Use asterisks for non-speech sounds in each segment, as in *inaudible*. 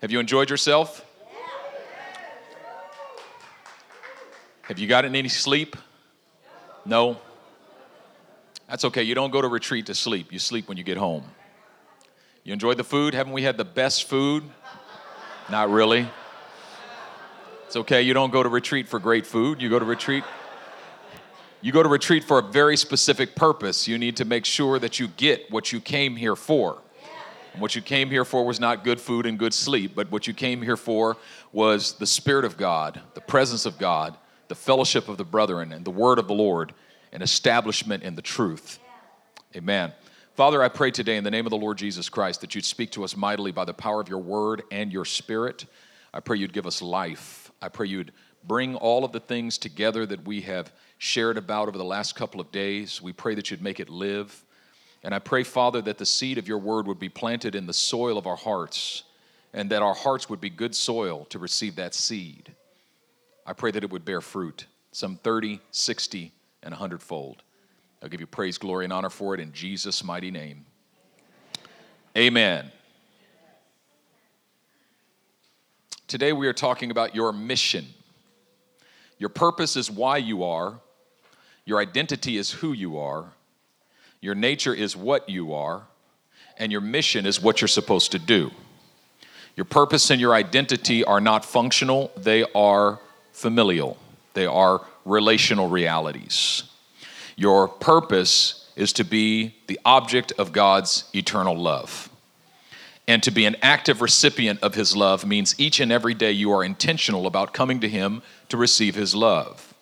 Have you enjoyed yourself? Have you gotten any sleep? No? That's okay. You don't go to retreat to sleep. You sleep when you get home. You enjoyed the food? Haven't we had the best food? Not really. It's okay. You don't go to retreat for great food. You go to retreat you go to retreat for a very specific purpose. You need to make sure that you get what you came here for. And what you came here for was not good food and good sleep, but what you came here for was the Spirit of God, the presence of God, the fellowship of the brethren, and the word of the Lord, and establishment in the truth. Amen. Father, I pray today in the name of the Lord Jesus Christ that you'd speak to us mightily by the power of your word and your spirit. I pray you'd give us life. I pray you'd bring all of the things together that we have shared about over the last couple of days. We pray that you'd make it live. And I pray, Father, that the seed of your word would be planted in the soil of our hearts and that our hearts would be good soil to receive that seed. I pray that it would bear fruit, some 30, 60, and 100 fold. I'll give you praise, glory, and honor for it in Jesus' mighty name. Amen. Today we are talking about your mission. Your purpose is why you are, your identity is who you are, your nature is what you are, and your mission is what you're supposed to do. Your purpose and your identity are not functional, they are familial, they are relational realities. Your purpose is to be the object of God's eternal love. And to be an active recipient of His love means each and every day you are intentional about coming to Him to receive His love.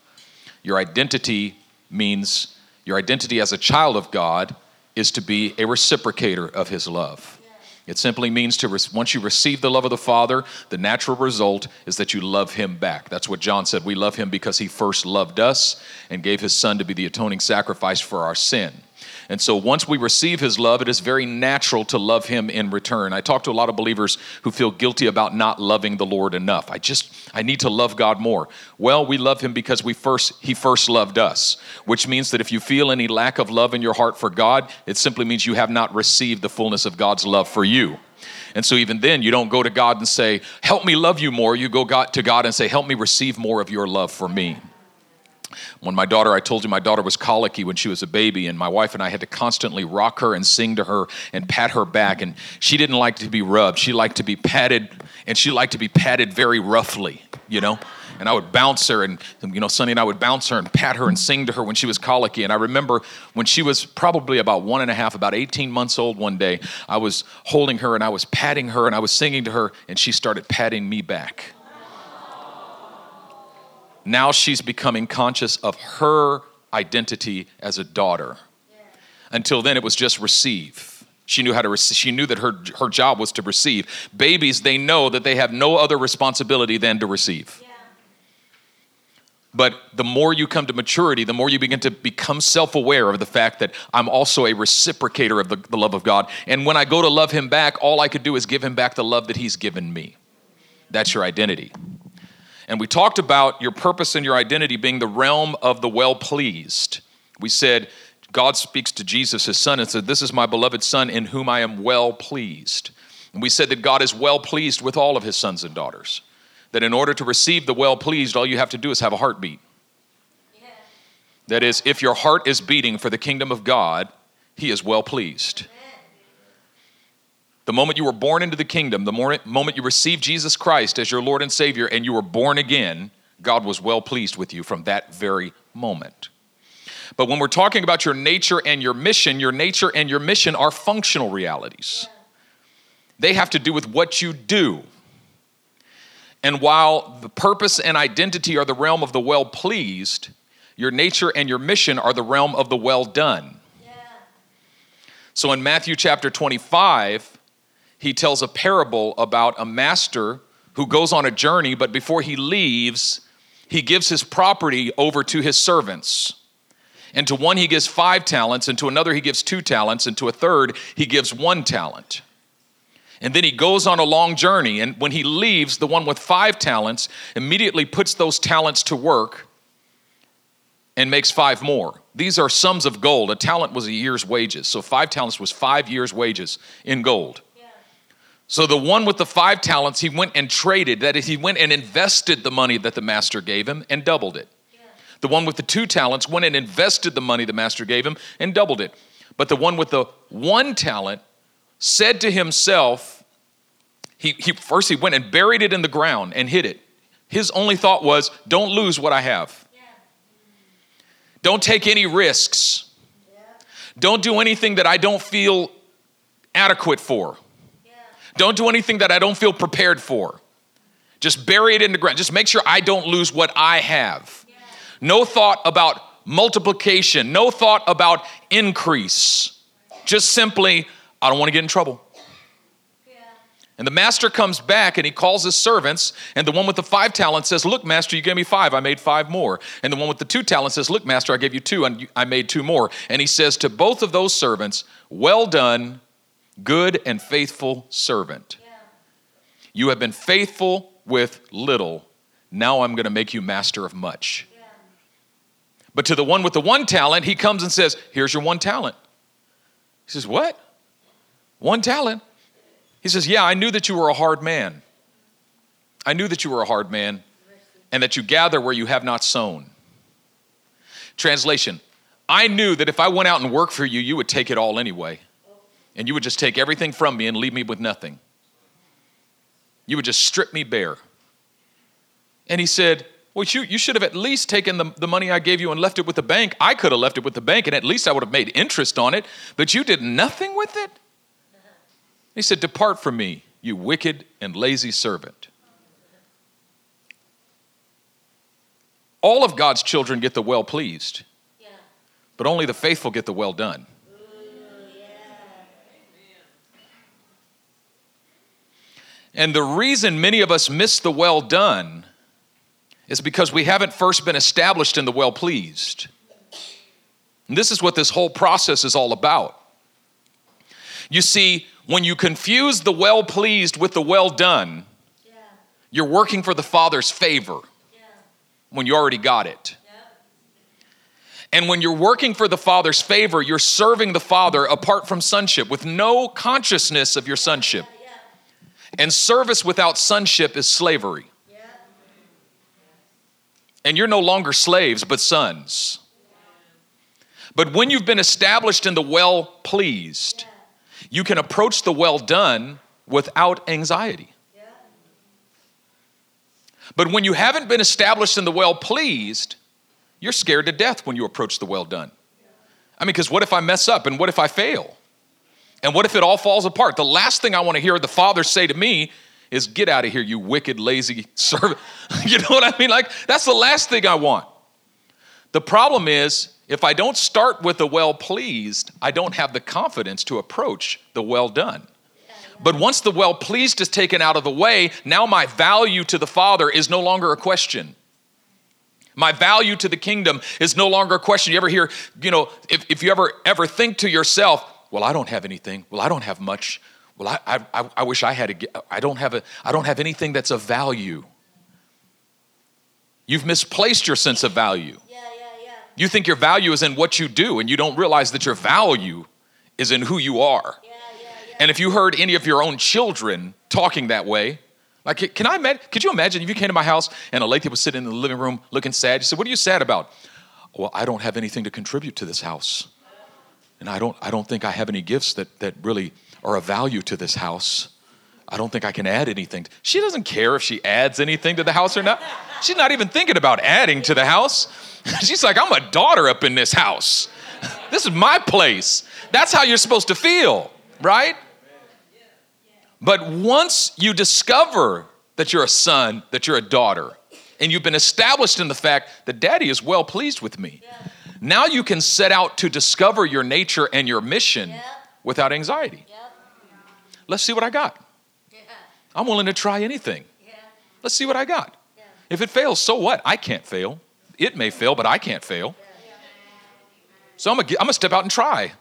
Your identity means your identity as a child of God is to be a reciprocator of His love. It simply means to, once you receive the love of the Father, the natural result is that you love Him back. That's what John said. We love Him because He first loved us and gave His Son to be the atoning sacrifice for our sin. And so once we receive his love, it is very natural to love him in return. I talk to a lot of believers who feel guilty about not loving the Lord enough. I just I need to love God more. Well, we love him because we first he first loved us, which means that if you feel any lack of love in your heart for God, it simply means you have not received the fullness of God's love for you. And so even then, you don't go to God and say, "Help me love you more." You go to God and say, "Help me receive more of your love for me." When my daughter, I told you my daughter was colicky when she was a baby, and my wife and I had to constantly rock her and sing to her and pat her back. And she didn't like to be rubbed. She liked to be patted, and she liked to be patted very roughly, you know? And I would bounce her, and, you know, Sonny and I would bounce her and pat her and sing to her when she was colicky. And I remember when she was probably about one and a half, about 18 months old one day, I was holding her and I was patting her and I was singing to her, and she started patting me back. Now she's becoming conscious of her identity as a daughter. Until then, it was just receive. She knew how to. Receive. She knew that her her job was to receive. Babies, they know that they have no other responsibility than to receive. But the more you come to maturity, the more you begin to become self aware of the fact that I'm also a reciprocator of the, the, love of God. And when I go to love Him back, all I could do is give Him back the love that He's given me. That's your identity. And we talked about your purpose and your identity being the realm of the well pleased. We said, God speaks to Jesus, his son, and said, This is my beloved son in whom I am well pleased. And we said that God is well pleased with all of his sons and daughters. That in order to receive the well pleased, all you have to do is have a heartbeat. Yeah. That is, if your heart is beating for the kingdom of God, he is well pleased. The moment you were born into the kingdom, the moment you received Jesus Christ as your Lord and Savior and you were born again, God was well pleased with you from that very moment. But when we're talking about your nature and your mission, your nature and your mission are functional realities. They have to do with what you do. And while the purpose and identity are the realm of the well pleased, your nature and your mission are the realm of the well done. Yeah. So in Matthew chapter 25, he tells a parable about a master who goes on a journey, but before he leaves, he gives his property over to his servants. And to one he gives five talents, and to another he gives two talents, and to a third he gives one talent. And then he goes on a long journey, and when he leaves, the one with five talents immediately puts those talents to work and makes five more. These are sums of gold. A talent was a year's wages, so five talents was five years' wages in gold. So the one with the five talents, he went and traded. That is, he went and invested the money that the master gave him and doubled it. The one with the two talents went and invested the money the master gave him and doubled it. But the one with the one talent said to himself, he, he first he went and buried it in the ground and hid it. His only thought was, don't lose what I have. Don't take any risks. Don't do anything that I don't feel adequate for. Don't do anything that I don't feel prepared for. Just bury it in the ground. Just make sure I don't lose what I have. No thought about multiplication, no thought about increase. Just simply, I don't want to get in trouble. And the master comes back and he calls his servants, and the one with the five talents says, Look, master, you gave me five, I made five more. And the one with the two talents says, Look, master, I gave you two, and I made two more. And he says to both of those servants, Well done, good and faithful servant. You have been faithful with little, now I'm going to make you master of much. But to the one with the one talent, he comes and says, Here's your one talent. He says, What? One talent? He says, Yeah, I knew that you were a hard man. I knew that you were a hard man and that you gather where you have not sown. Translation I knew that if I went out and worked for you, you would take it all anyway. And you would just take everything from me and leave me with nothing. You would just strip me bare. And he said, Well, you, you should have at least taken the, the money I gave you and left it with the bank. I could have left it with the bank and at least I would have made interest on it, but you did nothing with it? He said, Depart from me, you wicked and lazy servant. All of God's children get the well pleased, yeah. but only the faithful get the well done. And the reason many of us miss the well done is because we haven't first been established in the well pleased. And this is what this whole process is all about. You see, when you confuse the well pleased with the well done, yeah. you're working for the Father's favor yeah. when you already got it. And when you're working for the Father's favor, you're serving the Father apart from sonship with no consciousness of your sonship. And service without sonship is slavery. And you're no longer slaves, but sons. But when you've been established in the well pleased, you can approach the well done without anxiety. But when you haven't been established in the well pleased, you're scared to death when you approach the well done. I mean, because what if I mess up and what if I fail? And what if it all falls apart? The last thing I want to hear the father say to me is, Get out of here, you wicked, lazy servant. *laughs* you know what I mean? Like, that's the last thing I want. The problem is, if I don't start with the well pleased, I don't have the confidence to approach the well done. But once the well pleased is taken out of the way, now my value to the Father is no longer a question. My value to the kingdom is no longer a question. You ever hear, you know, if, if you ever ever think to yourself, well, I don't have anything. Well, I don't have much. Well, I, I, I wish I had a, I don't have a, I don't have anything that's of value. You've misplaced your sense of value. Yeah, yeah, yeah. You think your value is in what you do, and you don't realize that your value is in who you are. Yeah, yeah, yeah. And if you heard any of your own children talking that way, like, can I imagine? Could you imagine if you came to my house and a lady was sitting in the living room looking sad? You said, "What are you sad about?" Well, I don't have anything to contribute to this house, and I don't. I don't think I have any gifts that that really are of value to this house. I don't think I can add anything. She doesn't care if she adds anything to the house or not. She's not even thinking about adding to the house. *laughs* She's like, I'm a daughter up in this house. *laughs* This is my place. That's how you're supposed to feel, right? But once you discover that you're a son, that you're a daughter, and you've been established in the fact that daddy is well pleased with me, now you can set out to discover your nature and your mission without anxiety. Let's see what I got. I'm willing to try anything. Let's see what I got. If it fails, so what? I can't fail. It may fail, but I can't fail. So I'm gonna, I'm gonna step out and try.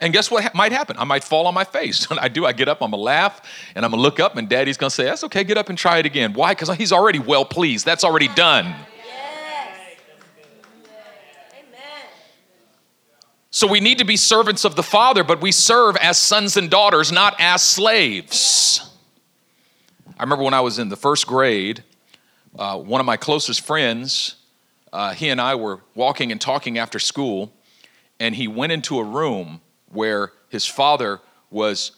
And guess what ha- might happen? I might fall on my face. When *laughs* I do, I get up, I'm gonna laugh, and I'm gonna look up, and daddy's gonna say, That's okay, get up and try it again. Why? Because he's already well pleased. That's already done. So we need to be servants of the Father, but we serve as sons and daughters, not as slaves. I remember when I was in the first grade, uh, one of my closest friends, uh, he and I were walking and talking after school, and he went into a room where his father was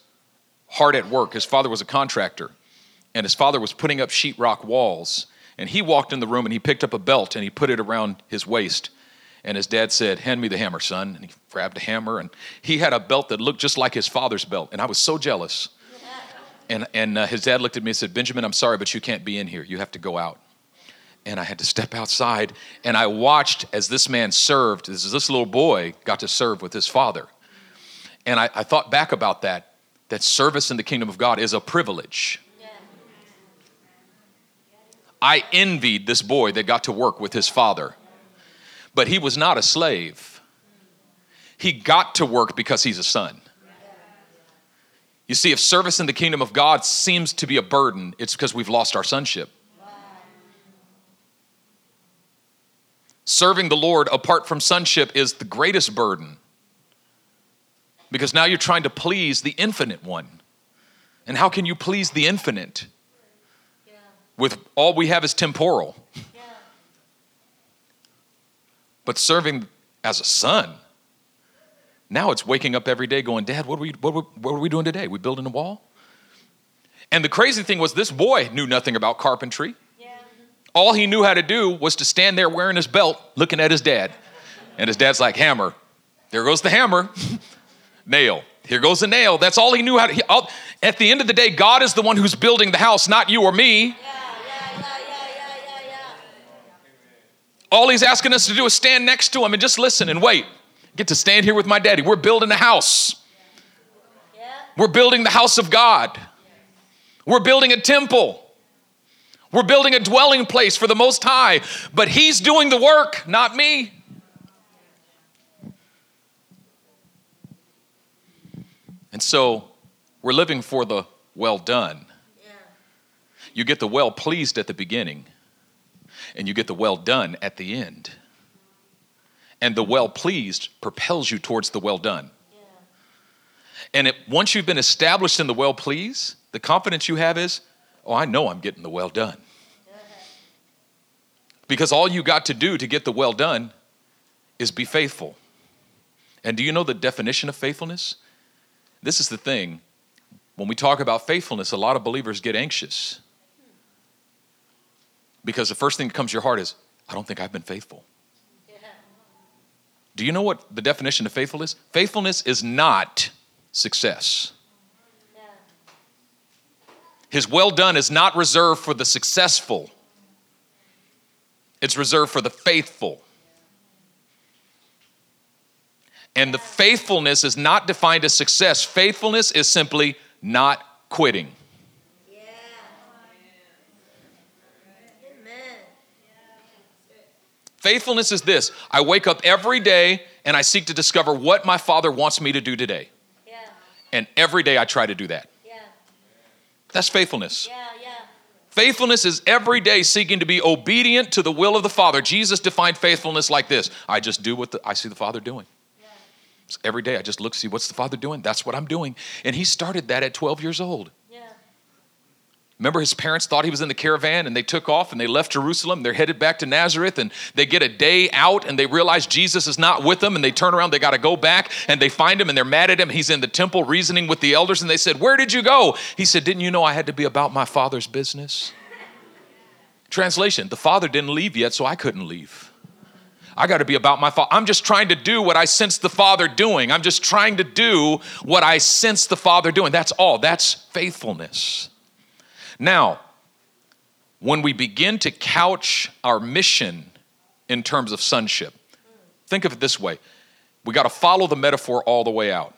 hard at work. His father was a contractor, and his father was putting up sheetrock walls. And he walked in the room and he picked up a belt and he put it around his waist. And his dad said, Hand me the hammer, son. And he grabbed a hammer and he had a belt that looked just like his father's belt. And I was so jealous. And, and uh, his dad looked at me and said, Benjamin, I'm sorry, but you can't be in here. You have to go out. And I had to step outside and I watched as this man served, as this little boy got to serve with his father. And I, I thought back about that, that service in the kingdom of God is a privilege. I envied this boy that got to work with his father, but he was not a slave. He got to work because he's a son. You see, if service in the kingdom of God seems to be a burden, it's because we've lost our sonship. Serving the Lord apart from sonship is the greatest burden because now you're trying to please the infinite one. And how can you please the infinite? with all we have is temporal. Yeah. But serving as a son, now it's waking up every day going, Dad, what are we, what are, what are we doing today? We building a wall? And the crazy thing was, this boy knew nothing about carpentry. Yeah. All he knew how to do was to stand there wearing his belt, looking at his dad. And his dad's like, Hammer. There goes the hammer. *laughs* Nail. Here goes the nail. That's all he knew how to. He, at the end of the day, God is the one who's building the house, not you or me. Yeah. All he's asking us to do is stand next to him and just listen and wait. Get to stand here with my daddy. We're building a house. We're building the house of God. We're building a temple. We're building a dwelling place for the Most High. But he's doing the work, not me. And so we're living for the well done. You get the well pleased at the beginning and you get the well done at the end. And the well pleased propels you towards the well done. Yeah. And it, once you've been established in the well pleased, the confidence you have is, oh, I know I'm getting the well done. Because all you got to do to get the well done is be faithful. And do you know the definition of faithfulness? This is the thing. When we talk about faithfulness, a lot of believers get anxious because the first thing that comes to your heart is, I don't think I've been faithful. Do you know what the definition of faithfulness is? Faithfulness is not success. His well done is not reserved for the successful, it's reserved for the faithful. And the faithfulness is not defined as success. Faithfulness is simply not quitting. Faithfulness is this I wake up every day and I seek to discover what my Father wants me to do today. Yeah. And every day I try to do that. Yeah. That's faithfulness. Yeah, yeah. Faithfulness is every day seeking to be obedient to the will of the Father. Jesus defined faithfulness like this I just do what the, I see the Father doing. Yeah. every day I just look, see what's the Father doing? That's what I'm doing. And he started that at 12 years old. Remember, his parents thought he was in the caravan and they took off and they left Jerusalem. They're headed back to Nazareth and they get a day out and they realize Jesus is not with them and they turn around, they got to go back and they find him and they're mad at him. He's in the temple reasoning with the elders and they said, Where did you go? He said, Didn't you know I had to be about my father's business? Translation The father didn't leave yet, so I couldn't leave. I got to be about my father. I'm just trying to do what I sense the father doing. I'm just trying to do what I sense the father doing. That's all. That's faithfulness. Now, when we begin to couch our mission in terms of sonship, think of it this way we got to follow the metaphor all the way out.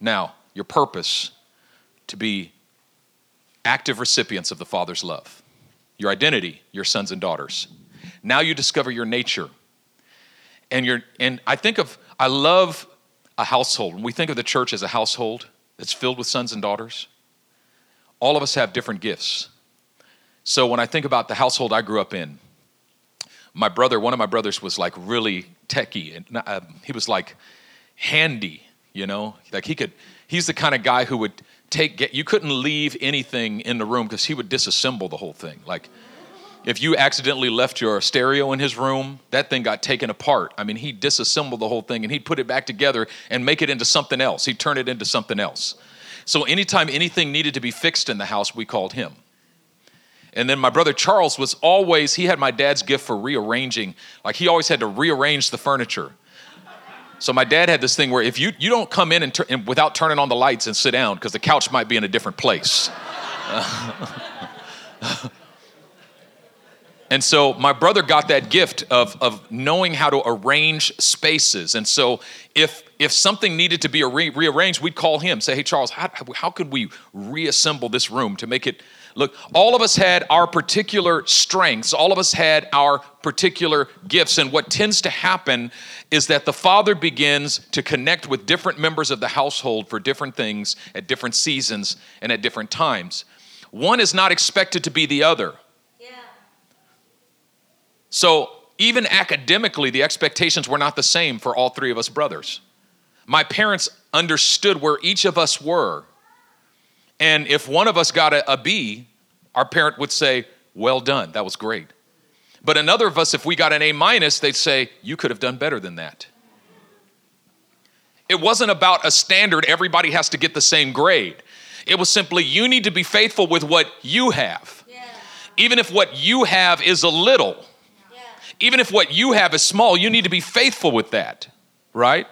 Now, your purpose to be active recipients of the Father's love, your identity, your sons and daughters. Now you discover your nature. And you're and I think of I love a household. When we think of the church as a household that's filled with sons and daughters, all of us have different gifts. So when I think about the household I grew up in, my brother, one of my brothers was like really techie, and uh, he was like handy, you know, like he could. He's the kind of guy who would take get, you couldn't leave anything in the room because he would disassemble the whole thing. Like if you accidentally left your stereo in his room, that thing got taken apart. I mean, he disassembled the whole thing and he'd put it back together and make it into something else. He'd turn it into something else. So anytime anything needed to be fixed in the house, we called him. And then my brother Charles was always, he had my dad's gift for rearranging. Like he always had to rearrange the furniture. So my dad had this thing where if you, you don't come in and, tur- and without turning on the lights and sit down because the couch might be in a different place. *laughs* and so my brother got that gift of, of knowing how to arrange spaces. And so if if something needed to be re- rearranged, we'd call him, say, hey, Charles, how, how could we reassemble this room to make it look? All of us had our particular strengths, all of us had our particular gifts. And what tends to happen is that the father begins to connect with different members of the household for different things at different seasons and at different times. One is not expected to be the other. So, even academically, the expectations were not the same for all three of us brothers my parents understood where each of us were. And if one of us got a, a B, our parent would say, Well done, that was great. But another of us, if we got an A minus, they'd say, You could have done better than that. It wasn't about a standard, everybody has to get the same grade. It was simply, You need to be faithful with what you have. Yeah. Even if what you have is a little. Even if what you have is small, you need to be faithful with that, right?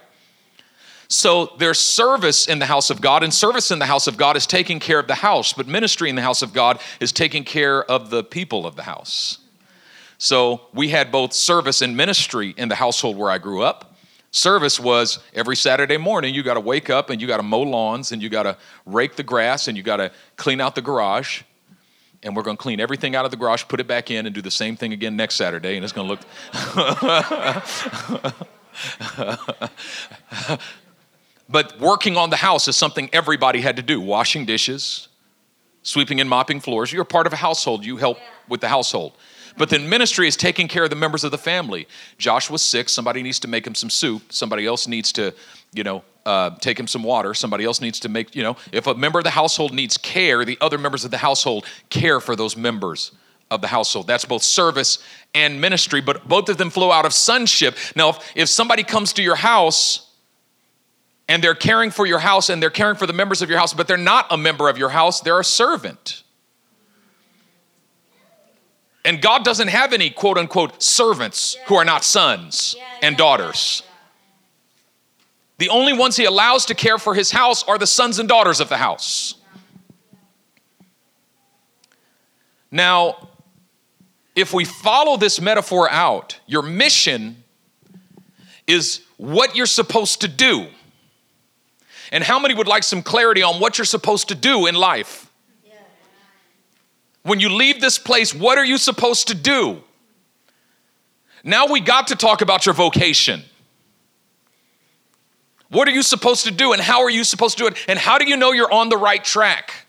So there's service in the house of God, and service in the house of God is taking care of the house, but ministry in the house of God is taking care of the people of the house. So we had both service and ministry in the household where I grew up. Service was every Saturday morning, you got to wake up and you got to mow lawns and you got to rake the grass and you got to clean out the garage. And we're going to clean everything out of the garage, put it back in, and do the same thing again next Saturday, and it's going to look. *laughs* But working on the house is something everybody had to do washing dishes, sweeping and mopping floors. You're part of a household, you help with the household. But then ministry is taking care of the members of the family. Josh was sick. Somebody needs to make him some soup. Somebody else needs to, you know, uh, take him some water. Somebody else needs to make, you know, if a member of the household needs care, the other members of the household care for those members of the household. That's both service and ministry, but both of them flow out of sonship. Now, if, if somebody comes to your house and they're caring for your house and they're caring for the members of your house, but they're not a member of your house, they're a servant. And God doesn't have any quote unquote servants who are not sons and daughters. The only ones he allows to care for his house are the sons and daughters of the house. Now, if we follow this metaphor out, your mission is what you're supposed to do. And how many would like some clarity on what you're supposed to do in life? When you leave this place, what are you supposed to do? Now we got to talk about your vocation. What are you supposed to do and how are you supposed to do it? And how do you know you're on the right track?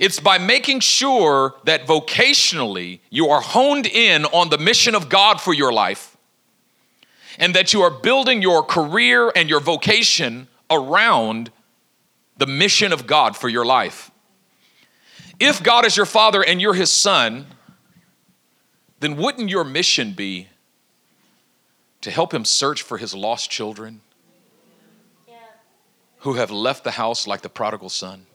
It's by making sure that vocationally you are honed in on the mission of God for your life and that you are building your career and your vocation around the mission of God for your life. If God is your father and you're his son, then wouldn't your mission be to help him search for his lost children who have left the house like the prodigal son?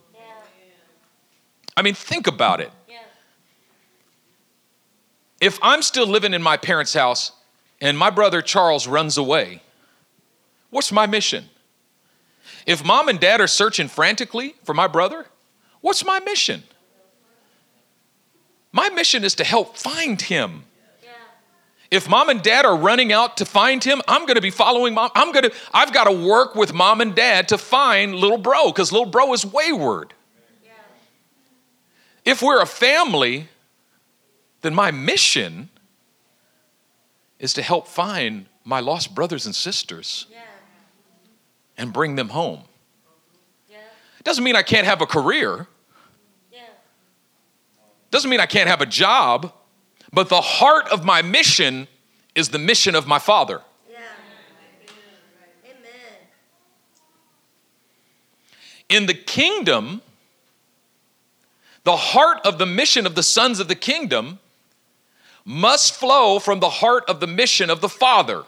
I mean, think about it. If I'm still living in my parents' house, and my brother Charles runs away, what's my mission? If mom and dad are searching frantically for my brother, what's my mission? My mission is to help find him. If mom and dad are running out to find him, I'm going to be following mom. I'm going to I've got to work with mom and dad to find little bro cuz little bro is wayward. Yeah. If we're a family, then my mission is to help find my lost brothers and sisters yeah. and bring them home. Yeah. Doesn't mean I can't have a career. Yeah. Doesn't mean I can't have a job, but the heart of my mission is the mission of my Father. In the kingdom, the heart of the mission of the sons of the kingdom must flow from the heart of the mission of the Father,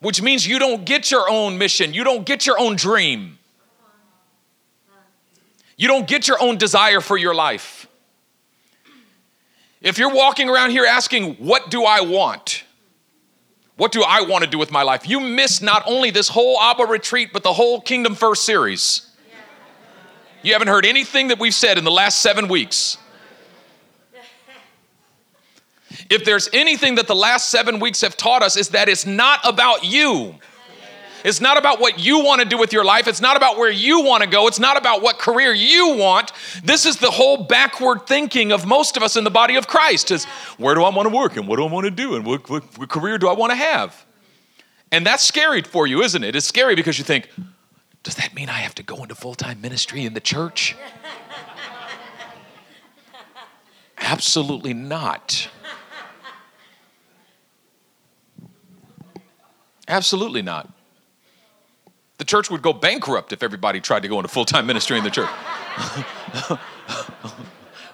which means you don't get your own mission, you don't get your own dream, you don't get your own desire for your life. If you're walking around here asking, What do I want? What do I want to do with my life? You miss not only this whole Abba retreat, but the whole Kingdom First series. You haven't heard anything that we've said in the last seven weeks. If there's anything that the last seven weeks have taught us, is that it's not about you. It's not about what you want to do with your life. It's not about where you want to go. It's not about what career you want. This is the whole backward thinking of most of us in the body of Christ is where do I want to work and what do I want to do and what, what, what career do I want to have? And that's scary for you, isn't it? It's scary because you think, does that mean I have to go into full time ministry in the church? *laughs* Absolutely not. Absolutely not. The church would go bankrupt if everybody tried to go into full time ministry in the church. *laughs*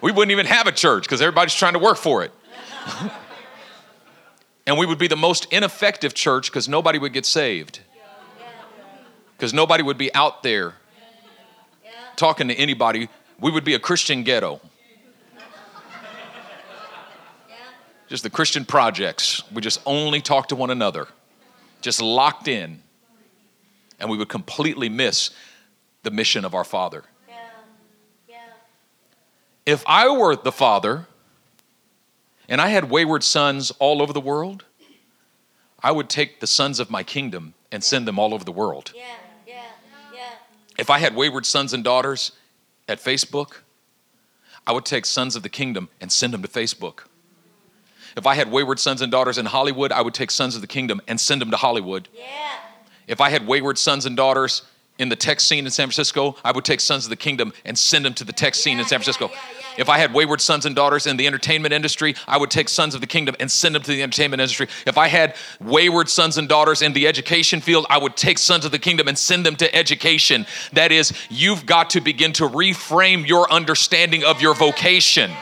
we wouldn't even have a church because everybody's trying to work for it. *laughs* and we would be the most ineffective church because nobody would get saved. Because nobody would be out there talking to anybody. We would be a Christian ghetto. Just the Christian projects. We just only talk to one another, just locked in and we would completely miss the mission of our Father. Yeah. Yeah. If I were the Father and I had wayward sons all over the world, I would take the sons of my kingdom and send them all over the world. Yeah. Yeah. Yeah. If I had wayward sons and daughters at Facebook, I would take sons of the kingdom and send them to Facebook. If I had wayward sons and daughters in Hollywood, I would take sons of the kingdom and send them to Hollywood. Yeah. If I had wayward sons and daughters in the tech scene in San Francisco, I would take sons of the kingdom and send them to the tech scene in San Francisco. If I had wayward sons and daughters in the entertainment industry, I would take sons of the kingdom and send them to the entertainment industry. If I had wayward sons and daughters in the education field, I would take sons of the kingdom and send them to education. That is, you've got to begin to reframe your understanding of your vocation.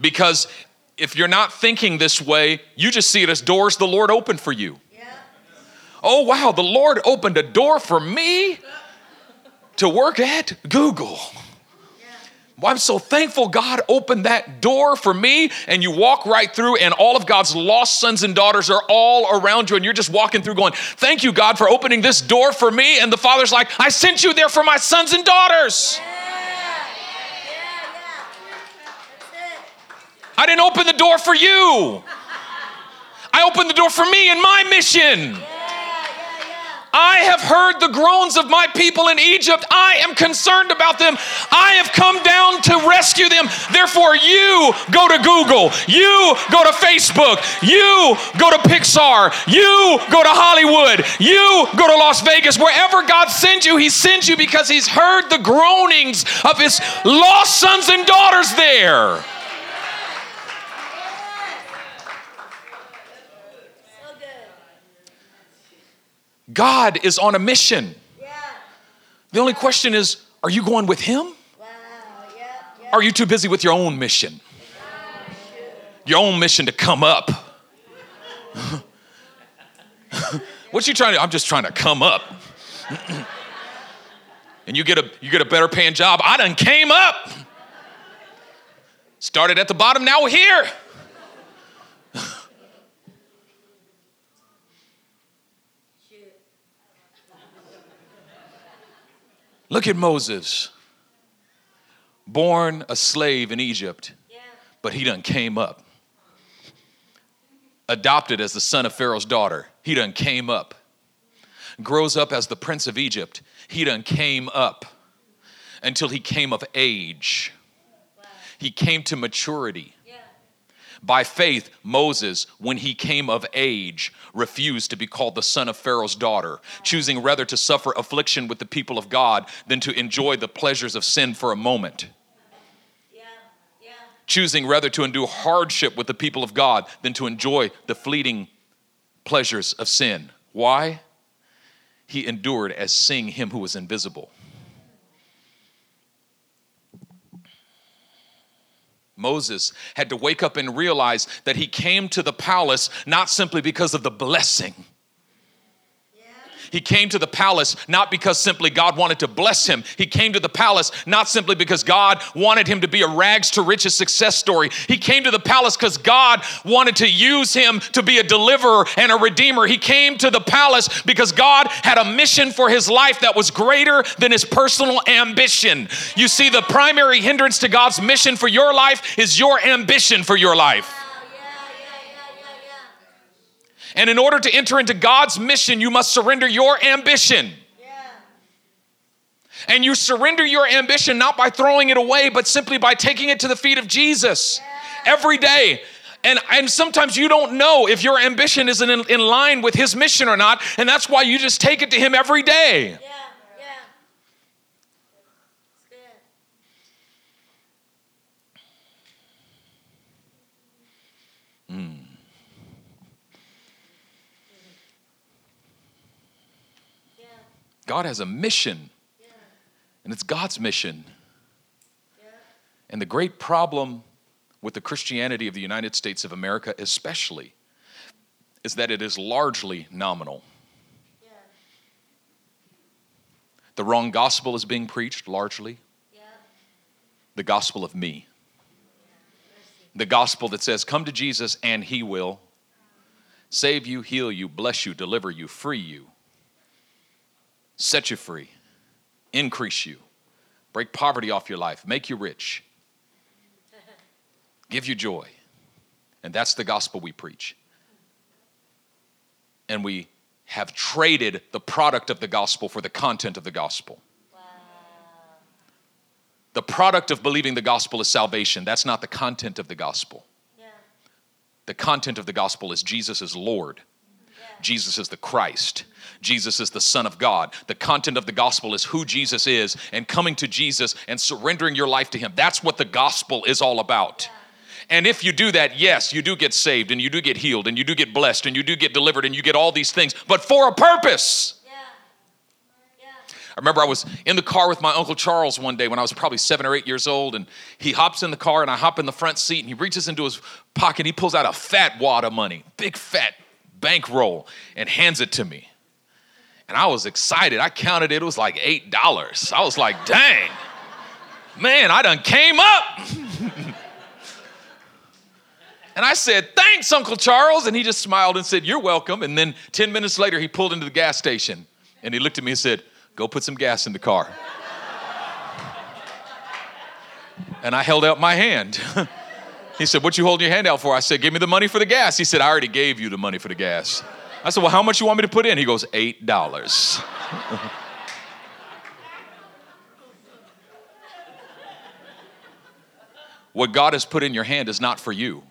Because if you're not thinking this way, you just see it as doors the Lord opened for you. Yeah. Oh, wow, the Lord opened a door for me to work at Google. Well, I'm so thankful God opened that door for me, and you walk right through, and all of God's lost sons and daughters are all around you, and you're just walking through going, Thank you, God, for opening this door for me. And the Father's like, I sent you there for my sons and daughters. Yeah. I didn't open the door for you. I opened the door for me and my mission. I have heard the groans of my people in Egypt. I am concerned about them. I have come down to rescue them. Therefore, you go to Google, you go to Facebook, you go to Pixar, you go to Hollywood, you go to Las Vegas. Wherever God sends you, He sends you because He's heard the groanings of His lost sons and daughters there. God is on a mission. Yeah. The only question is are you going with Him? Wow. Yeah, yeah. Are you too busy with your own mission? Your own mission to come up. *laughs* what you trying to? I'm just trying to come up. and you get a you get a better paying job. I done came up. Started at the bottom, now we're here. Look at Moses, born a slave in Egypt, yeah. but he done came up. Adopted as the son of Pharaoh's daughter, he done came up. Grows up as the prince of Egypt, he done came up until he came of age. He came to maturity. By faith, Moses, when he came of age, refused to be called the son of Pharaoh's daughter, choosing rather to suffer affliction with the people of God than to enjoy the pleasures of sin for a moment. Choosing rather to endure hardship with the people of God than to enjoy the fleeting pleasures of sin. Why? he endured as seeing him who was invisible. Moses had to wake up and realize that he came to the palace not simply because of the blessing he came to the palace not because simply God wanted to bless him. He came to the palace not simply because God wanted him to be a rags to riches success story. He came to the palace because God wanted to use him to be a deliverer and a redeemer. He came to the palace because God had a mission for his life that was greater than his personal ambition. You see, the primary hindrance to God's mission for your life is your ambition for your life. And in order to enter into God's mission, you must surrender your ambition. And you surrender your ambition not by throwing it away, but simply by taking it to the feet of Jesus yeah. every day. And, and sometimes you don't know if your ambition is in, in line with his mission or not. And that's why you just take it to him every day. Yeah. God has a mission, yeah. and it's God's mission. Yeah. And the great problem with the Christianity of the United States of America, especially, is that it is largely nominal. Yeah. The wrong gospel is being preached largely. The gospel of me. The gospel that says, Come to Jesus and he will save you, heal you, bless you, deliver you, free you set you free, increase you, break poverty off your life, make you rich, *laughs* give you joy. And that's the gospel we preach. And we have traded the product of the gospel for the content of the gospel. Wow. The product of believing the gospel is salvation. That's not the content of the gospel. Yeah. The content of the gospel is Jesus is Lord. Jesus is the Christ. Jesus is the Son of God. The content of the gospel is who Jesus is and coming to Jesus and surrendering your life to Him. That's what the gospel is all about. And if you do that, yes, you do get saved and you do get healed and you do get blessed and you do get delivered and you get all these things, but for a purpose. I remember I was in the car with my Uncle Charles one day when I was probably seven or eight years old, and he hops in the car and I hop in the front seat and he reaches into his pocket, and he pulls out a fat wad of money, big fat bankroll and hands it to me. And I was excited. I counted it, it was like $8. I was like, dang, man, I done came up. and I said, thanks, Uncle Charles. And he just smiled and said, you're welcome. And then 10 minutes later, he pulled into the gas station and he looked at me and said, go put some gas in the car. and I held out my hand. *laughs* He said, What you holding your hand out for? I said, Give me the money for the gas. He said, I already gave you the money for the gas. I said, Well, how much you want me to put in? He goes, Eight dollars. *laughs* what God has put in your hand is not for you.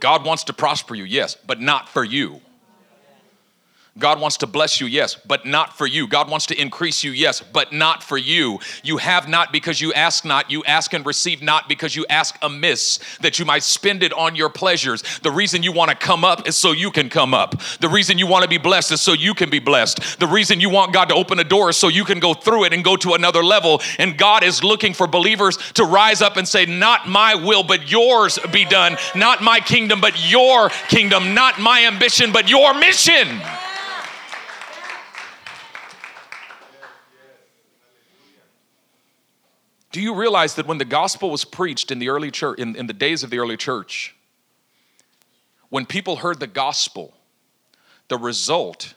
God wants to prosper you, yes, but not for you. God wants to bless you, yes, but not for you. God wants to increase you, yes, but not for you. You have not because you ask not. You ask and receive not because you ask amiss, that you might spend it on your pleasures. The reason you want to come up is so you can come up. The reason you want to be blessed is so you can be blessed. The reason you want God to open a door is so you can go through it and go to another level. And God is looking for believers to rise up and say, Not my will, but yours be done. Not my kingdom, but your kingdom. Not my ambition, but your mission. Do you realize that when the gospel was preached in the early church, in, in the days of the early church, when people heard the gospel, the result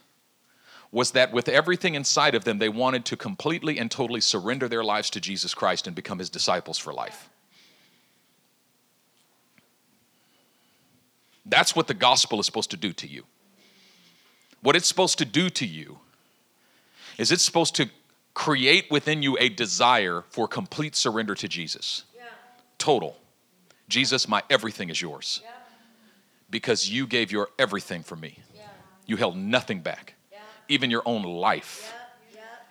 was that with everything inside of them, they wanted to completely and totally surrender their lives to Jesus Christ and become his disciples for life. That's what the gospel is supposed to do to you. What it's supposed to do to you is it's supposed to create within you a desire for complete surrender to Jesus. Yeah. Total. Jesus, my everything is yours. Yeah. Because you gave your everything for me. Yeah. You held nothing back, even your own life.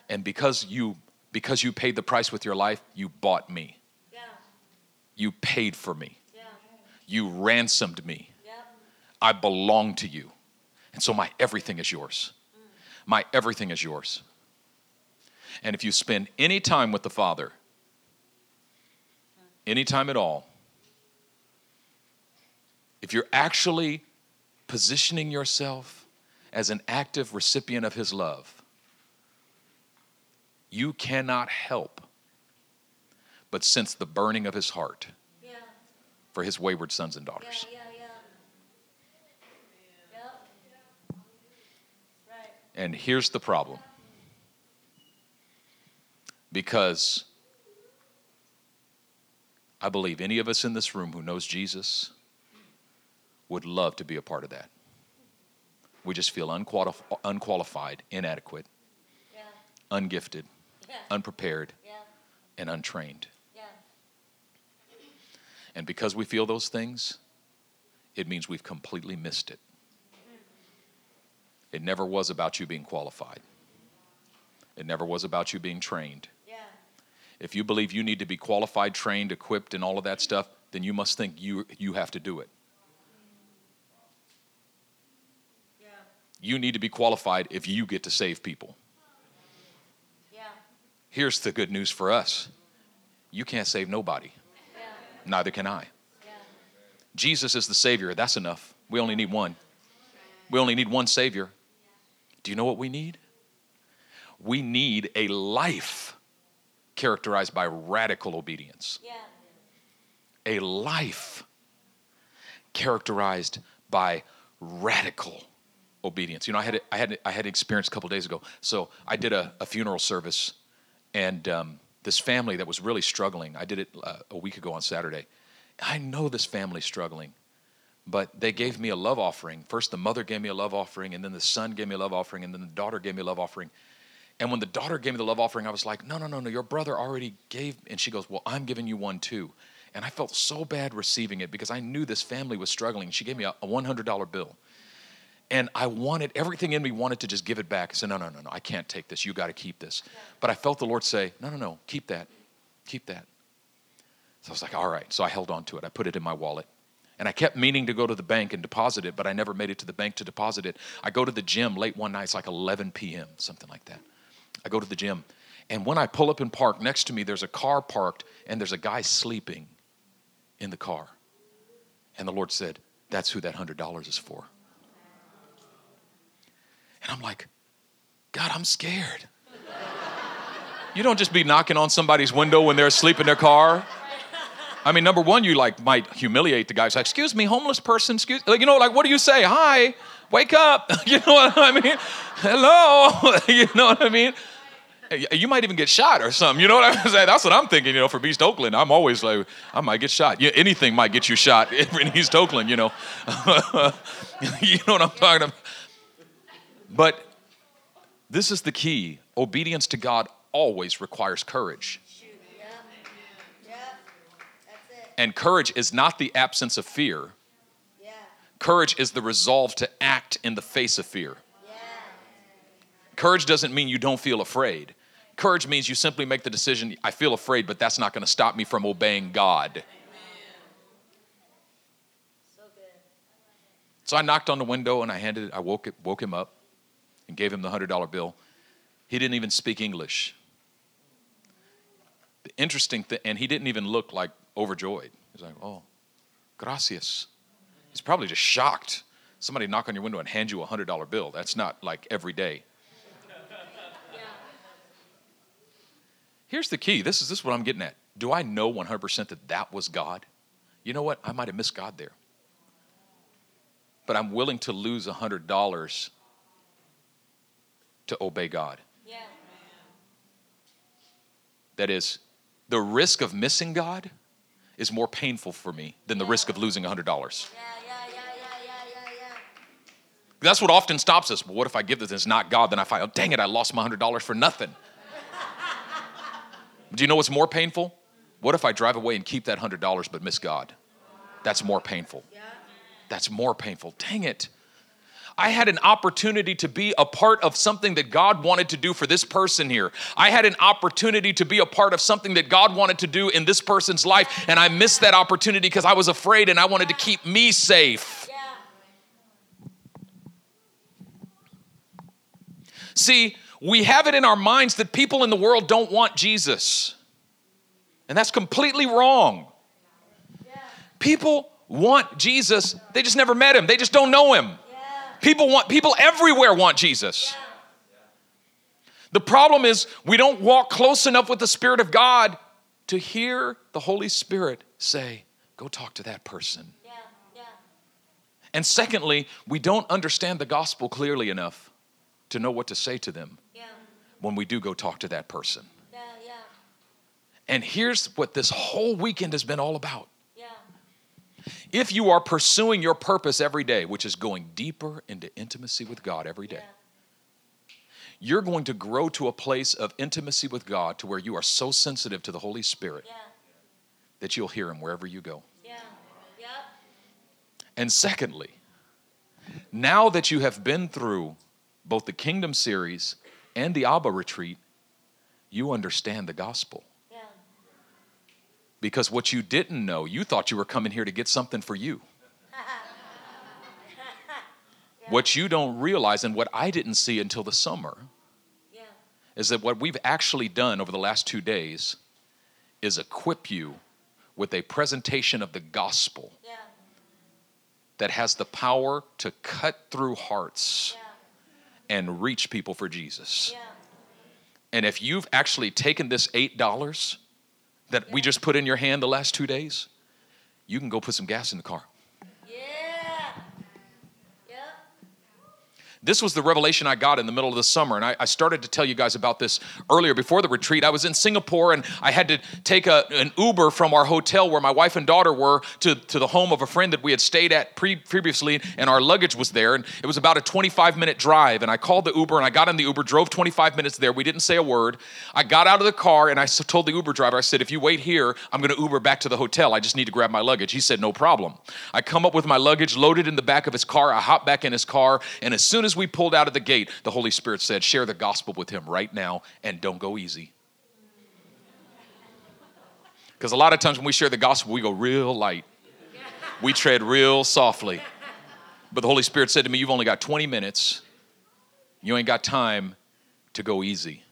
And because you because you paid the price with your life, you bought me. You paid for me. You ransomed me. I belong to you. And so my everything is yours. Mm. My everything is yours. And if you spend any time with the Father, any time at all, if you're actually positioning yourself as an active recipient of His love, you cannot help but sense the burning of His heart Yeah. for His wayward sons and daughters. Yeah, yeah, yeah. Yep. Right. And here's the problem because I believe any of us in this room who knows Jesus would love to be a part of that. We just feel unqualif- unqualified, inadequate, Yeah. ungifted, Yeah. unprepared, Yeah. and untrained. Yeah. And because we feel those things, it means we've completely missed it. Mm-hmm. It never was about you being qualified. It never was about you being trained. If you believe you need to be qualified, trained, equipped, and all of that stuff, then you must think you, you have to do it. Yeah. You need to be qualified if you get to save people. Yeah. Here's the good news for us you can't save nobody, Yeah. neither can I. Yeah. Jesus is the Savior. That's enough. We only need one. We only need one Savior. Do you know what we need? We need a life characterized by radical obedience. Yeah. A life characterized by radical obedience. You know, I had I had I had an experience a couple days ago. So I did a, a funeral service, and um, this family that was really struggling. I did it uh, a week ago on Saturday. I know this family's struggling, but they gave me a love offering. First, the mother gave me a love offering, and then the son gave me a love offering, and then the daughter gave me a love offering. And when the daughter gave me the love offering, I was like, no, no, no, no, your brother already gave. And she goes, well, I'm giving you one too. And I felt so bad receiving it because I knew this family was struggling. She gave me a, a $100 bill. And I wanted, everything in me wanted to just give it back. I said, no, no, no, no, I can't take this. You got to keep this. But I felt the Lord say, no, no, no, keep that. Keep that. So I was like, all right. So I held on to it. I put it in my wallet. And I kept meaning to go to the bank and deposit it, but I never made it to the bank to deposit it. I go to the gym late one night, it's like 11 p.m., something like that. I go to the gym. And when I pull up and park, next to me, there's a car parked, and there's a guy sleeping in the car. And the Lord said, That's who that $100 is for. And I'm like, God, I'm scared. *laughs* You don't just be knocking on somebody's window when they're asleep in their car. I mean, number one, you like might humiliate the guy. It's like, excuse me, homeless person, excuse like, you know, like what do you say? Hi, wake up. *laughs* you know what I mean? Hello. *laughs* you know what I mean? You might even get shot or something. You know what I'm *laughs* saying? That's what I'm thinking, you know, for East Oakland. I'm always like, I might get shot. Yeah, anything might get you shot in East Oakland, you know. you know what I'm talking about? But this is the key. Obedience to God always requires courage. Shoot. Yeah. Yeah. That's it. And courage is not the absence of fear. Courage is the resolve to act in the face of fear. Yeah. Courage doesn't mean you don't feel afraid. Courage means you simply make the decision, I feel afraid, but that's not going to stop me from obeying God. So. So I knocked on the window and I handed it, I woke, it, woke him up and gave him the $100 bill. He didn't even speak English. The interesting thing, and he didn't even look like overjoyed. He's like, oh, gracias. He's probably just shocked. Somebody knock on your window and hand you a $100 bill. That's not like every day. Yeah. Here's the key. This is this is what I'm getting at. Do I know 100% that that was God? You know what? I might have missed God there. But I'm willing to lose a $100 to obey God. Yeah. That is, the risk of missing God is more painful for me than the risk of losing a $100. Yeah. Yeah. Yeah. Yeah. Yeah. That's what often stops us. But what if I give this and it's not God? Then I find, oh, dang it, I lost my $100 for nothing. Do you know what's more painful? What if I drive away and keep that $100 but miss God? That's more painful. That's more painful. Dang it. I had an opportunity to be a part of something that God wanted to do for this person here. I had an opportunity to be a part of something that God wanted to do in this person's life, and I missed that opportunity because I was afraid and I wanted to keep me safe. Yeah. See, we have it in our minds that people in the world don't want Jesus. And that's completely wrong. People want Jesus, they just never met him. They just don't know him. People want people everywhere want Jesus. The problem is we don't walk close enough with the Spirit of God to hear the Holy Spirit say, Go talk to that person. And secondly, we don't understand the gospel clearly enough to know what to say to them Yeah, when we do go talk to that person. yeah, yeah, And here's what this whole weekend has been all about. yeah. If you are pursuing your purpose every day, which is going deeper into intimacy with God every day, you're going to grow to a place of intimacy with God to where you are so sensitive to the Holy Spirit Yeah, that you'll hear Him wherever you go. And secondly, now that you have been through both the Kingdom series and the Abba retreat, you understand the gospel. Yeah, Because what you didn't know, you thought you were coming here to get something for you. *laughs* What you don't realize, and what I didn't see until the summer, yeah, is that what we've actually done over the last two days is equip you with a presentation of the gospel that has the power to cut through hearts and reach people for Jesus. yeah. And if you've actually taken this $8 that we just put in your hand the last two days, you can go put some gas in the car. Yeah. Yep. This was the revelation I got in the middle of the summer, and I, I started to tell you guys about this earlier before the retreat. I was in Singapore, and I had to take a, an Uber from our hotel where my wife and daughter were to, to the home of a friend that we had stayed at pre- previously, and our luggage was there. And it was about a 25 minute drive. And I called the Uber, and I got in the Uber, drove 25 minutes there. We didn't say a word. I got out of the car, and I told the Uber driver, I said, if you wait here, I'm going to Uber back to the hotel. I just need to grab my luggage. He said, no problem. I come up with my luggage, loaded in the back of his car. I hop back in his car, and as soon as we pulled out of the gate, the Holy Spirit said, share the gospel with him right now, and don't go easy. Because a lot of times when we share the gospel, we go real light. We tread real softly. But the Holy Spirit said to me, You've only got 20 minutes. You ain't got time to go easy.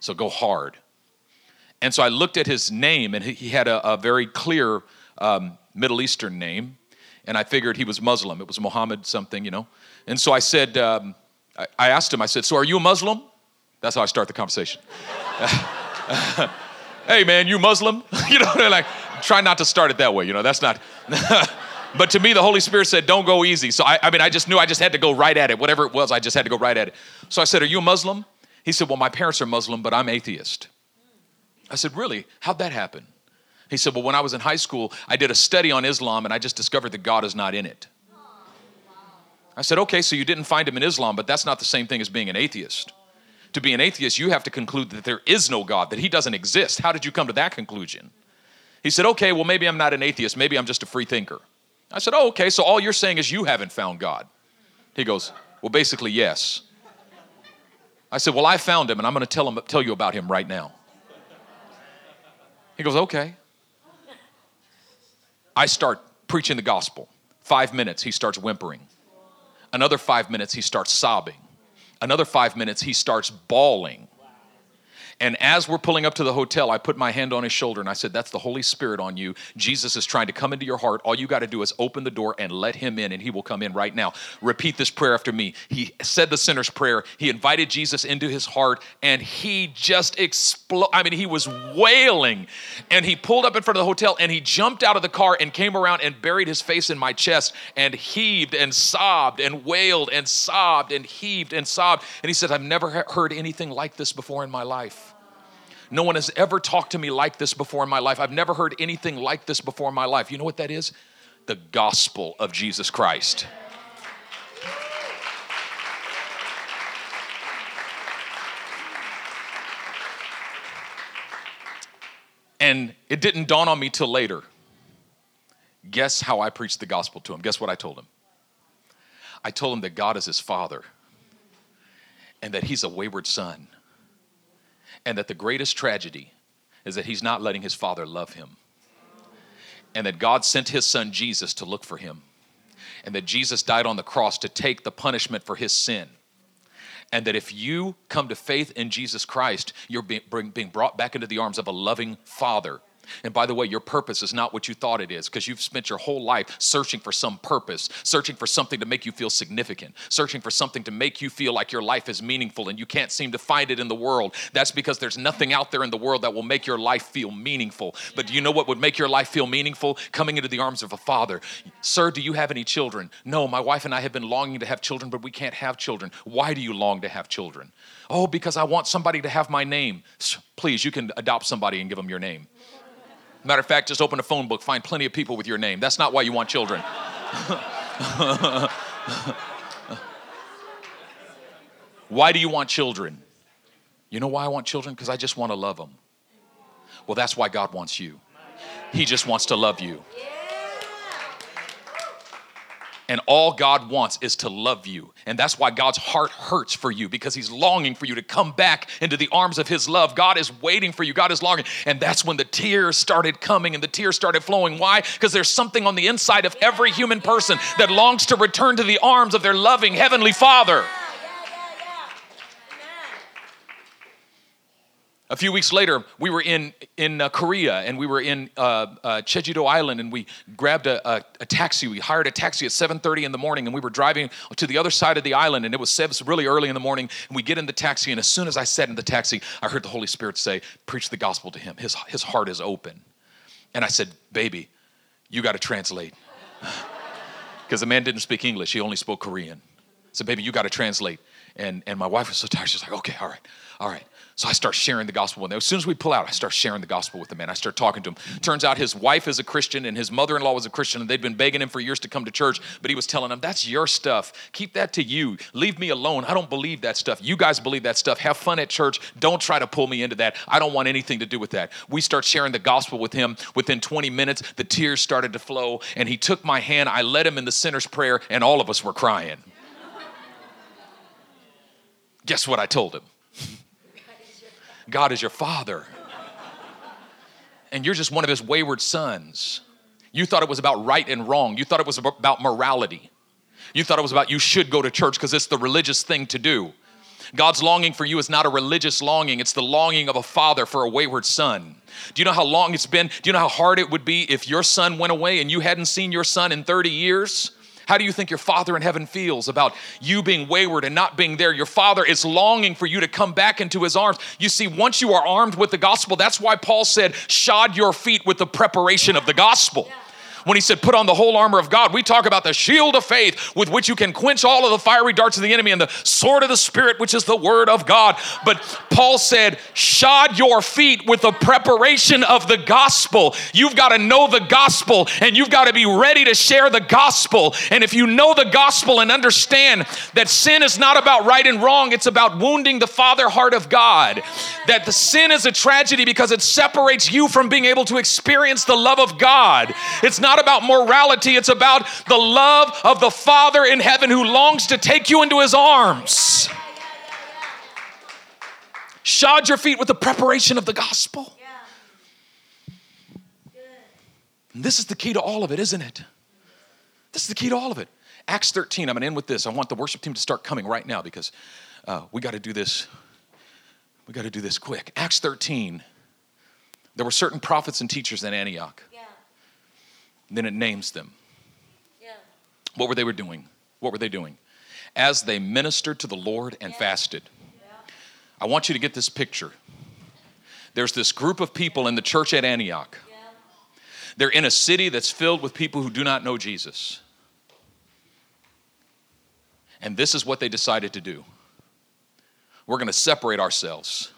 So go hard. And so I looked at his name, and he- he had a, a very clear um, Middle Eastern name. And I figured he was Muslim. It was Muhammad something, you know. And so I said, um, I, I asked him, I said, So are you a Muslim? That's how I start the conversation. *laughs* hey man, you Muslim? *laughs* you know, they're like, try not to start it that way. You know, that's not. *laughs* but to me, the Holy Spirit said, don't go easy. So I, I mean, I just knew I just had to go right at it. Whatever it was, I just had to go right at it. So I said, are you a Muslim? He said, well, my parents are Muslim, but I'm atheist. I said, really? How'd that happen? He said, well, when I was in high school, I did a study on Islam and I just discovered that God is not in it. I said, okay, so you didn't find him in Islam, but that's not the same thing as being an atheist. To be an atheist, you have to conclude that there is no God, that he doesn't exist. How did you come to that conclusion? He said, okay, well, maybe I'm not an atheist. Maybe I'm just a free thinker. I said, oh, okay, so all you're saying is you haven't found God. He goes, well, basically, yes. I said, well, I found him, and I'm going to tell, him, tell you about him right now. He goes, okay. I start preaching the gospel. Five minutes, he starts whimpering. Another five minutes, he starts sobbing. Another five minutes, he starts bawling. And as we're pulling up to the hotel, I put my hand on his shoulder and I said, That's the Holy Spirit on you. Jesus is trying to come into your heart. All you got to do is open the door and let him in, and he will come in right now. Repeat this prayer after me. He said the sinner's prayer. He invited Jesus into his heart, and he just exploded. I mean, he was wailing. And he pulled up in front of the hotel and he jumped out of the car and came around and buried his face in my chest and heaved and sobbed and wailed and sobbed and heaved and sobbed. And he said, I've never heard anything like this before in my life. No one has ever talked to me like this before in my life. I've never heard anything like this before in my life. You know what that is? The gospel of Jesus Christ. And it didn't dawn on me till later. Guess how I preached the gospel to him? Guess what I told him? I told him that God is his father and that he's a wayward son and that the greatest tragedy is that he's not letting his father love him. And that God sent his son Jesus to look for him. And that Jesus died on the cross to take the punishment for his sin. And that if you come to faith in Jesus Christ, you're being, brought back into the arms of a loving Father and by the way, your purpose is not what you thought it is because you've spent your whole life searching for some purpose, searching for something to make you feel significant, searching for something to make you feel like your life is meaningful and you can't seem to find it in the world. That's because there's nothing out there in the world that will make your life feel meaningful. But do you know what would make your life feel meaningful? Coming into the arms of a father. Sir, do you have any children? No, my wife and I have been longing to have children, but we can't have children. Why do you long to have children? Oh, because I want somebody to have my name. Please, you can adopt somebody and give them your name. Matter of fact, just open a phone book, find plenty of people with your name. That's not why you want children. *laughs* why do you want children? You know why I want children? Because I just want to love them. Well, that's why God wants you. He just wants to love you. And all God wants is to love you. And that's why God's heart hurts for you because He's longing for you to come back into the arms of His love. God is waiting for you. God is longing. And that's when the tears started coming and the tears started flowing. Why? Because there's something on the inside of every human person that longs to return to the arms of their loving Heavenly Father. A few weeks later, we were in, in uh, Korea and we were in uh, uh, Island and we grabbed a, a, a, taxi. We hired a taxi at 7.30 in the morning and we were driving to the other side of the island and it was, it was really early in the morning and we get in the taxi and as soon as I sat in the taxi, I heard the Holy Spirit say, preach the gospel to him. His, his heart is open. And I said, baby, you got to translate. *laughs* Because the man didn't speak English, he only spoke Korean. Said, baby, you got to translate. And, and my wife was so tired, she's like, okay, all right, all right. So I start sharing the gospel with him. As soon as we pull out, I start sharing the gospel with the man. I start talking to him. Turns out his wife is a Christian and his mother in law was a Christian, and they'd been begging him for years to come to church. But he was telling them, That's your stuff. Keep that to you. Leave me alone. I don't believe that stuff. You guys believe that stuff. Have fun at church. Don't try to pull me into that. I don't want anything to do with that. We start sharing the gospel with him. Within 20 minutes, the tears started to flow, and he took my hand. I led him in the sinner's prayer, and all of us were crying. Guess what I told him? God is your father. And you're just one of his wayward sons. You thought it was about right and wrong. You thought it was about morality. You thought it was about you should go to church because it's the religious thing to do. God's longing for you is not a religious longing, it's the longing of a father for a wayward son. Do you know how long it's been? Do you know how hard it would be if your son went away and you hadn't seen your son in 30 years? How do you think your Father in heaven feels about you being wayward and not being there? Your Father is longing for you to come back into His arms. You see, once you are armed with the gospel, that's why Paul said, shod your feet with the preparation of the gospel. Yeah when he said, Put on the whole armor of God, we talk about the shield of faith with which you can quench all of the fiery darts of the enemy and the sword of the Spirit, which is the word of God. But Paul said, Shod your feet with the preparation of the gospel. You've got to know the gospel and you've got to be ready to share the gospel. And if you know the gospel and understand that sin is not about right and wrong, it's about wounding the father heart of God, that the sin is a tragedy because it separates you from being able to experience the love of God. It's not not about morality, it's about the love of the Father in heaven who longs to take you into his arms. Shod your feet with the preparation of the gospel. And this is the key to all of it, isn't it? This is the key to all of it. Acts 13, I'm going to end with this. I want the worship team to start coming right now because uh, we got to do this. We got to do this quick. Acts 13, there were certain prophets and teachers in Antioch. Then it names them. Yeah. What were they were doing? What were they doing? As they ministered to the Lord and yeah. fasted. Yeah. I want you to get this picture. There's this group of people in the church at Antioch. They're in a city that's filled with people who do not know Jesus. And this is what they decided to do. We're going to separate ourselves.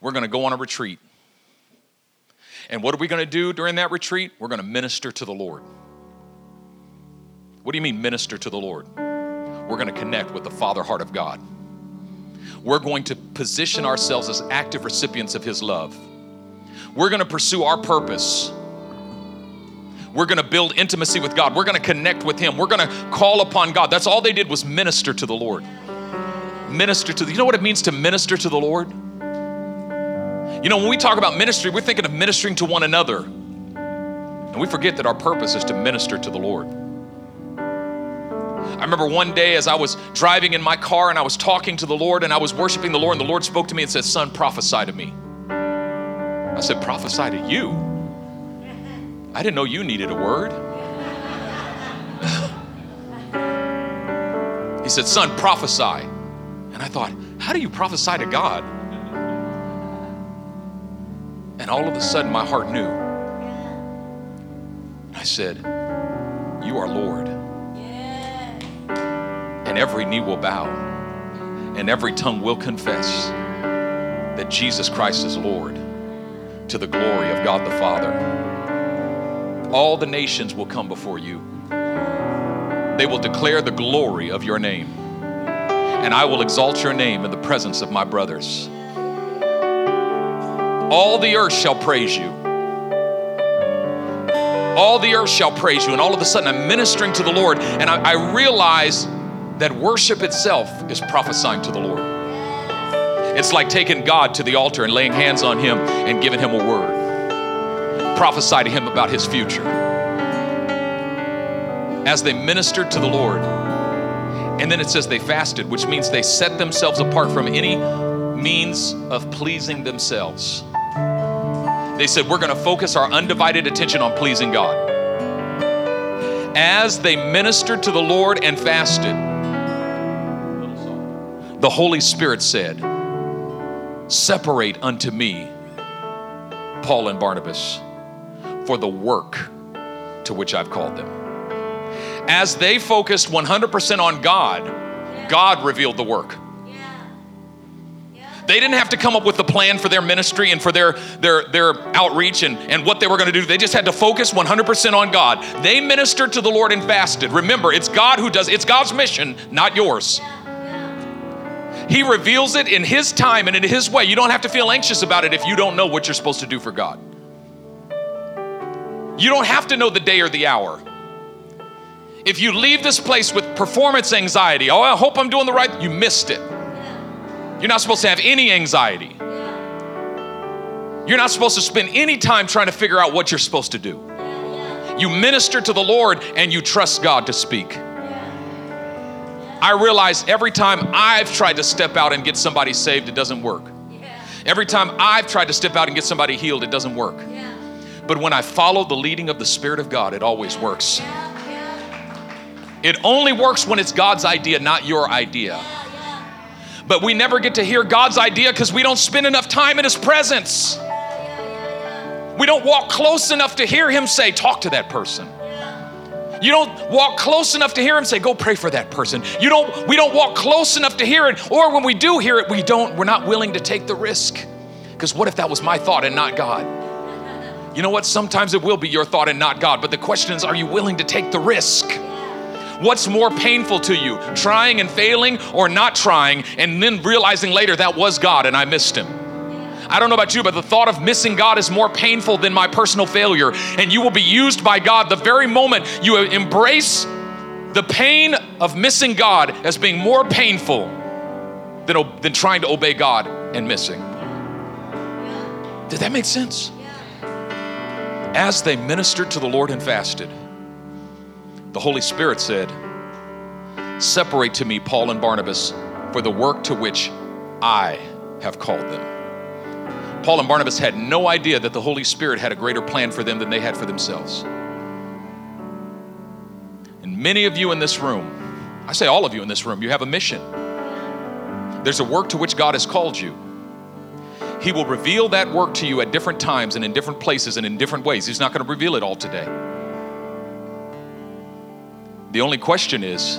We're going to go on a retreat. And what are we going to do during that retreat? We're going to minister to the Lord. What do you mean, minister to the Lord? We're going to connect with the Father heart of God. We're going to position ourselves as active recipients of His love. We're going to pursue our purpose. We're going to build intimacy with God. We're going to connect with Him. We're going to call upon God. That's all they did was minister to the Lord. Minister to the, you know what it means to minister to the Lord? You know, when we talk about ministry, we're thinking of ministering to one another. And we forget that our purpose is to minister to the Lord. I remember one day as I was driving in my car and I was talking to the Lord and I was worshiping the Lord, and the Lord spoke to me and said, Son, prophesy to me. I said, Prophesy to you? I didn't know you needed a word. *laughs* he said, Son, prophesy. And I thought, How do you prophesy to God? And all of a sudden, my heart knew. I said, You are Lord. And every knee will bow, and every tongue will confess that Jesus Christ is Lord to the glory of God the Father. All the nations will come before you. They will declare the glory of your name. And I will exalt your name in the presence of my brothers. All the earth shall praise you. All the earth shall praise you. And all of a sudden, I'm ministering to the Lord, and I, I realize that worship itself is prophesying to the Lord. It's like taking God to the altar and laying hands on Him and giving Him a word. Prophesy to Him about His future. As they ministered to the Lord, and then it says they fasted, which means they set themselves apart from any means of pleasing themselves. They said, We're going to focus our undivided attention on pleasing God. As they ministered to the Lord and fasted, the Holy Spirit said, Separate unto me Paul and Barnabas for the work to which I've called them. As they focused 100% on God, God revealed the work. They didn't have to come up with the plan for their ministry and for their, their, their outreach and, and what they were going to do. They just had to focus 100% on God. They ministered to the Lord and fasted. Remember, it's God who does, it's God's mission, not yours. He reveals it in His time and in His way. You don't have to feel anxious about it if you don't know what you're supposed to do for God. You don't have to know the day or the hour. If you leave this place with performance anxiety, oh, I hope I'm doing the right, you missed it. You're not supposed to have any anxiety. You're not supposed to spend any time trying to figure out what you're supposed to do. You minister to the Lord and you trust God to speak. I realize every time I've tried to step out and get somebody saved, it doesn't work. Every time I've tried to step out and get somebody healed, it doesn't work. But when I follow the leading of the Spirit of God, it always works. It only works when it's God's idea, not your idea. But we never get to hear God's idea because we don't spend enough time in His presence. We don't walk close enough to hear Him say, Talk to that person. You don't walk close enough to hear him say, "Go pray for that person." You don't we don't walk close enough to hear it, or when we do hear it, we don't we're not willing to take the risk. Because what if that was my thought and not God? You know what? Sometimes it will be your thought and not God, but the question is, are you willing to take the risk? What's more painful to you, trying and failing or not trying, and then realizing later that was God and I missed him? I don't know about you, but the thought of missing God is more painful than my personal failure. And you will be used by God the very moment you embrace the pain of missing God as being more painful than, than trying to obey God and missing. Did that make sense? As they ministered to the Lord and fasted, the Holy Spirit said, Separate to me Paul and Barnabas for the work to which I have called them. Paul and Barnabas had no idea that the Holy Spirit had a greater plan for them than they had for themselves. And many of you in this room, I say all of you in this room, you have a mission. There's a work to which God has called you. He will reveal that work to you at different times and in different places and in different ways. He's not going to reveal it all today. The only question is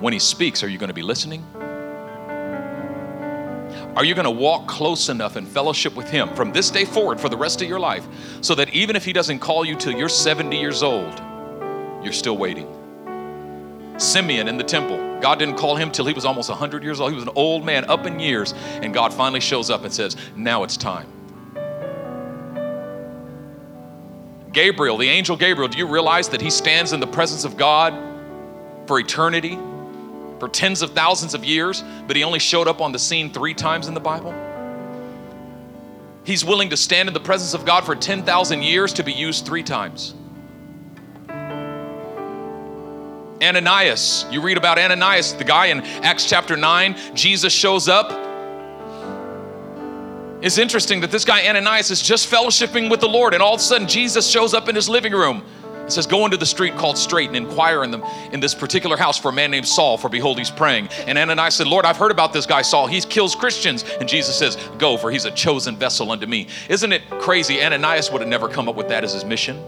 when He speaks, are you going to be listening? Are you going to walk close enough in fellowship with Him from this day forward for the rest of your life so that even if He doesn't call you till you're 70 years old, you're still waiting? Simeon in the temple, God didn't call him till he was almost 100 years old. He was an old man, up in years, and God finally shows up and says, Now it's time. Gabriel, the angel Gabriel, do you realize that he stands in the presence of God for eternity? for tens of thousands of years, but he only showed up on the scene three times in the Bible? He's willing to stand in the presence of God for 10,000 years to be used three times. Ananias, you read about Ananias, the guy in Acts chapter 9, Jesus shows up. It's interesting that this guy Ananias is just fellowshipping with the Lord, and all of a sudden Jesus shows up in his living room. It says, Go into the street called Straight and inquire in them in this particular house for a man named Saul, for behold, he's praying. And Ananias said, Lord, I've heard about this guy Saul. He kills Christians. And Jesus says, Go, for he's a chosen vessel unto me. Isn't it crazy? Ananias would have never come up with that as his mission.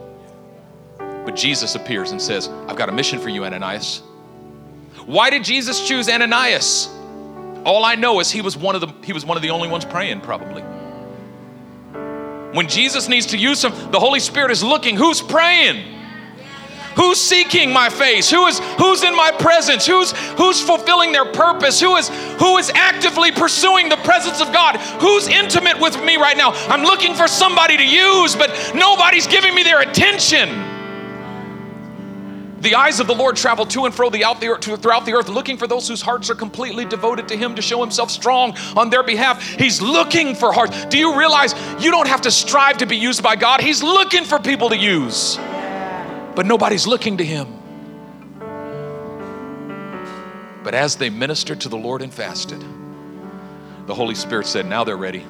But Jesus appears and says, I've got a mission for you, Ananias. Why did Jesus choose Ananias? All I know is he was one of the he was one of the only ones praying, probably. When Jesus needs to use him, the Holy Spirit is looking, who's praying? Who's seeking my face? Who is who's in my presence? Who's who's fulfilling their purpose? Who is who is actively pursuing the presence of God? Who's intimate with me right now? I'm looking for somebody to use, but nobody's giving me their attention. The eyes of the Lord travel to and fro throughout the earth, looking for those whose hearts are completely devoted to Him to show Himself strong on their behalf. He's looking for hearts. Do you realize you don't have to strive to be used by God? He's looking for people to use, but nobody's looking to Him. But as they ministered to the Lord and fasted, the Holy Spirit said, Now they're ready.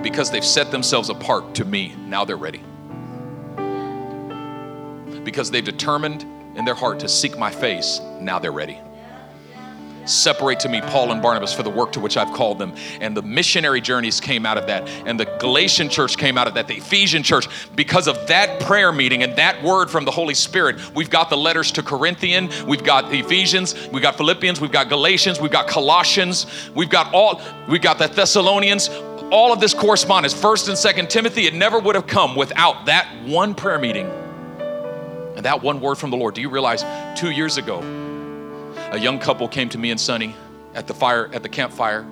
Because they've set themselves apart to me, now they're ready because they've determined in their heart to seek my face, now they're ready. Separate to me Paul and Barnabas for the work to which I've called them. And the missionary journeys came out of that. And the Galatian church came out of that. The Ephesian church, because of that prayer meeting and that word from the Holy Spirit, we've got the letters to Corinthian, we've got Ephesians, we've got Philippians, we've got Galatians, we've got Colossians, we've got all, we've got the Thessalonians. All of this correspondence, first and second Timothy, it never would have come without that one prayer meeting and that one word from the Lord. Do you realize two years ago, a young couple came to me and Sonny at the fire, at the campfire,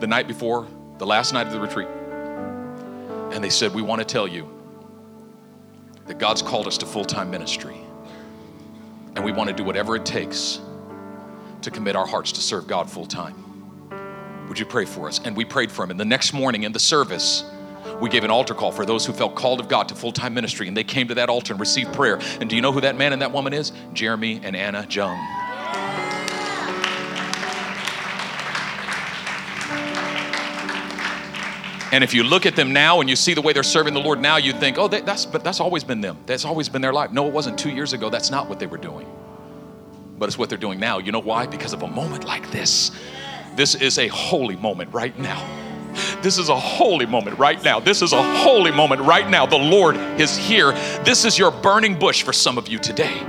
the night before, the last night of the retreat. And they said, We want to tell you that God's called us to full time ministry. And we want to do whatever it takes to commit our hearts to serve God full time. Would you pray for us? And we prayed for him. And the next morning in the service, we gave an altar call for those who felt called of God to full time ministry, and they came to that altar and received prayer. And do you know who that man and that woman is? Jeremy and Anna Jung. And if you look at them now and you see the way they're serving the Lord now, you think, oh, that's but that's always been them. That's always been their life. No, it wasn't two years ago. That's not what they were doing. But it's what they're doing now. You know why? Because of a moment like this. This is a holy moment right now. This is a holy moment right now. This is a holy moment right now. The Lord is here. This is your burning bush for some of you today.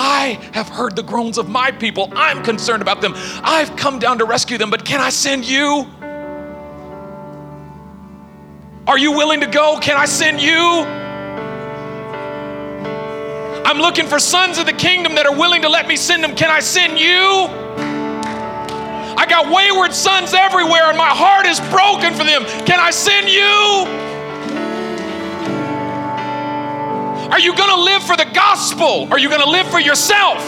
I have heard the groans of my people. I'm concerned about them. I've come down to rescue them, but can I send you? Are you willing to go? Can I send you? I'm looking for sons of the kingdom that are willing to let me send them. Can I send you? Got wayward sons everywhere, and my heart is broken for them. Can I send you? Are you going to live for the gospel? Are you going to live for yourself?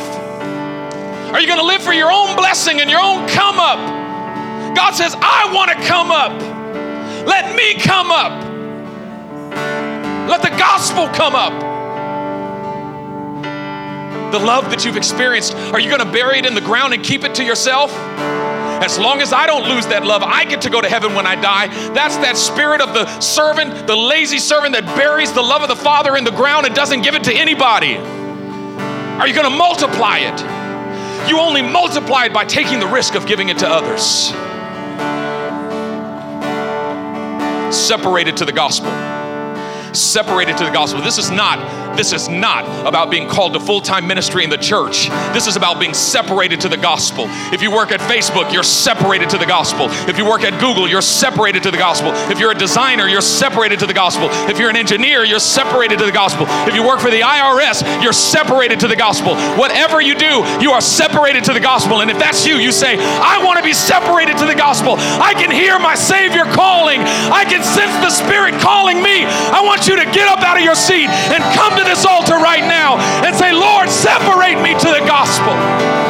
Are you going to live for your own blessing and your own come up? God says, I want to come up. Let me come up. Let the gospel come up the love that you've experienced, are you going to bury it in the ground and keep it to yourself? As long as I don't lose that love, I get to go to heaven when I die. That's that spirit of the servant, the lazy servant that buries the love of the Father in the ground and doesn't give it to anybody. Are you going to multiply it? You only multiply it by taking the risk of giving it to others. Separated to the gospel separated to the gospel. This is not this is not about being called to full-time ministry in the church. This is about being separated to the gospel. If you work at Facebook, you're separated to the gospel. If you work at Google, you're separated to the gospel. If you're a designer, you're separated to the gospel. If you're an engineer, you're separated to the gospel. If you work for the IRS, you're separated to the gospel. Whatever you do, you are separated to the gospel. And if that's you, you say, I want to be separated to the gospel. I can hear my Savior calling. I can sense the Spirit calling me. I want you to get up out of your seat and to this altar right now and say, Lord, separate me to the gospel.